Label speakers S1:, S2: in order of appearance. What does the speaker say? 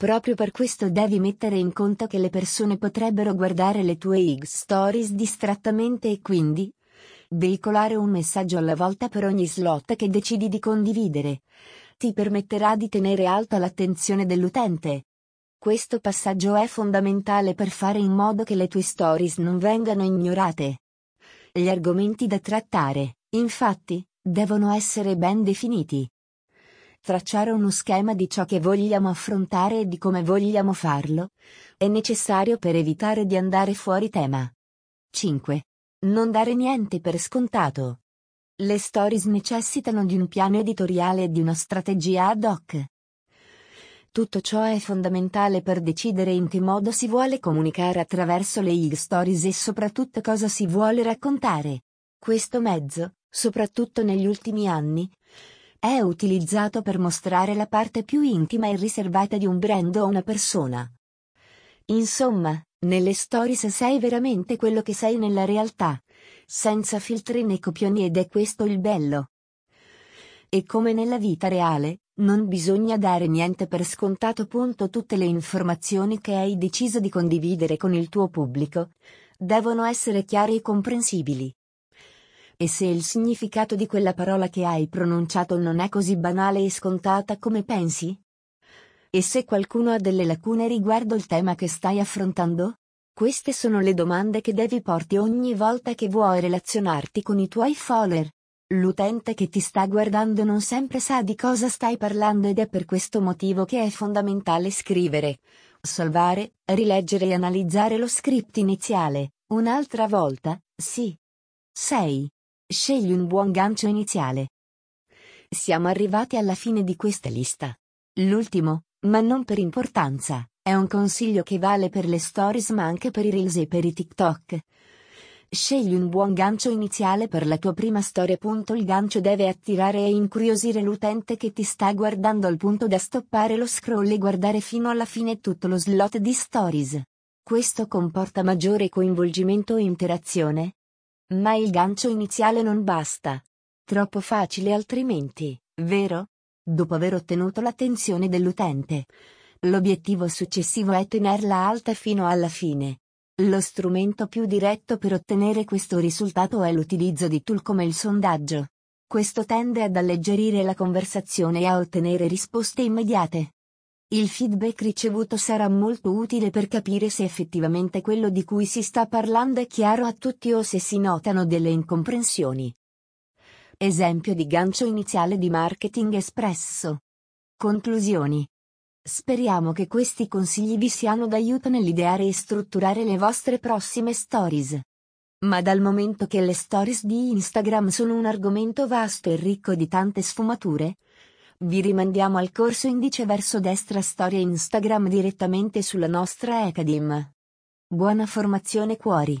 S1: Proprio per questo devi mettere in conto che le persone potrebbero guardare le tue X stories distrattamente e quindi veicolare un messaggio alla volta per ogni slot che decidi di condividere. Ti permetterà di tenere alta l'attenzione dell'utente. Questo passaggio è fondamentale per fare in modo che le tue stories non vengano ignorate. Gli argomenti da trattare, infatti, devono essere ben definiti tracciare uno schema di ciò che vogliamo affrontare e di come vogliamo farlo, è necessario per evitare di andare fuori tema. 5. Non dare niente per scontato. Le stories necessitano di un piano editoriale e di una strategia ad hoc. Tutto ciò è fondamentale per decidere in che modo si vuole comunicare attraverso le e-stories e soprattutto cosa si vuole raccontare. Questo mezzo, soprattutto negli ultimi anni, è utilizzato per mostrare la parte più intima e riservata di un brand o una persona. Insomma, nelle stories sei veramente quello che sei nella realtà, senza filtri né copioni ed è questo il bello. E come nella vita reale, non bisogna dare niente per scontato. Tutte le informazioni che hai deciso di condividere con il tuo pubblico devono essere chiare e comprensibili. E se il significato di quella parola che hai pronunciato non è così banale e scontata come pensi? E se qualcuno ha delle lacune riguardo il tema che stai affrontando? Queste sono le domande che devi porti ogni volta che vuoi relazionarti con i tuoi follower. L'utente che ti sta guardando non sempre sa di cosa stai parlando ed è per questo motivo che è fondamentale scrivere, salvare, rileggere e analizzare lo script iniziale, un'altra volta, sì. 6. Scegli un buon gancio iniziale. Siamo arrivati alla fine di questa lista. L'ultimo, ma non per importanza, è un consiglio che vale per le stories ma anche per i reels e per i TikTok. Scegli un buon gancio iniziale per la tua prima storia. Il gancio deve attirare e incuriosire l'utente che ti sta guardando al punto da stoppare lo scroll e guardare fino alla fine tutto lo slot di stories. Questo comporta maggiore coinvolgimento e interazione, ma il gancio iniziale non basta. Troppo facile altrimenti, vero? Dopo aver ottenuto l'attenzione dell'utente. L'obiettivo successivo è tenerla alta fino alla fine. Lo strumento più diretto per ottenere questo risultato è l'utilizzo di tool come il sondaggio. Questo tende ad alleggerire la conversazione e a ottenere risposte immediate. Il feedback ricevuto sarà molto utile per capire se effettivamente quello di cui si sta parlando è chiaro a tutti o se si notano delle incomprensioni. Esempio di gancio iniziale di marketing espresso. Conclusioni. Speriamo che questi consigli vi siano d'aiuto nell'ideare e strutturare le vostre prossime stories. Ma dal momento che le stories di Instagram sono un argomento vasto e ricco di tante sfumature, vi rimandiamo al corso indice verso destra storia Instagram direttamente sulla nostra Academ. Buona formazione cuori!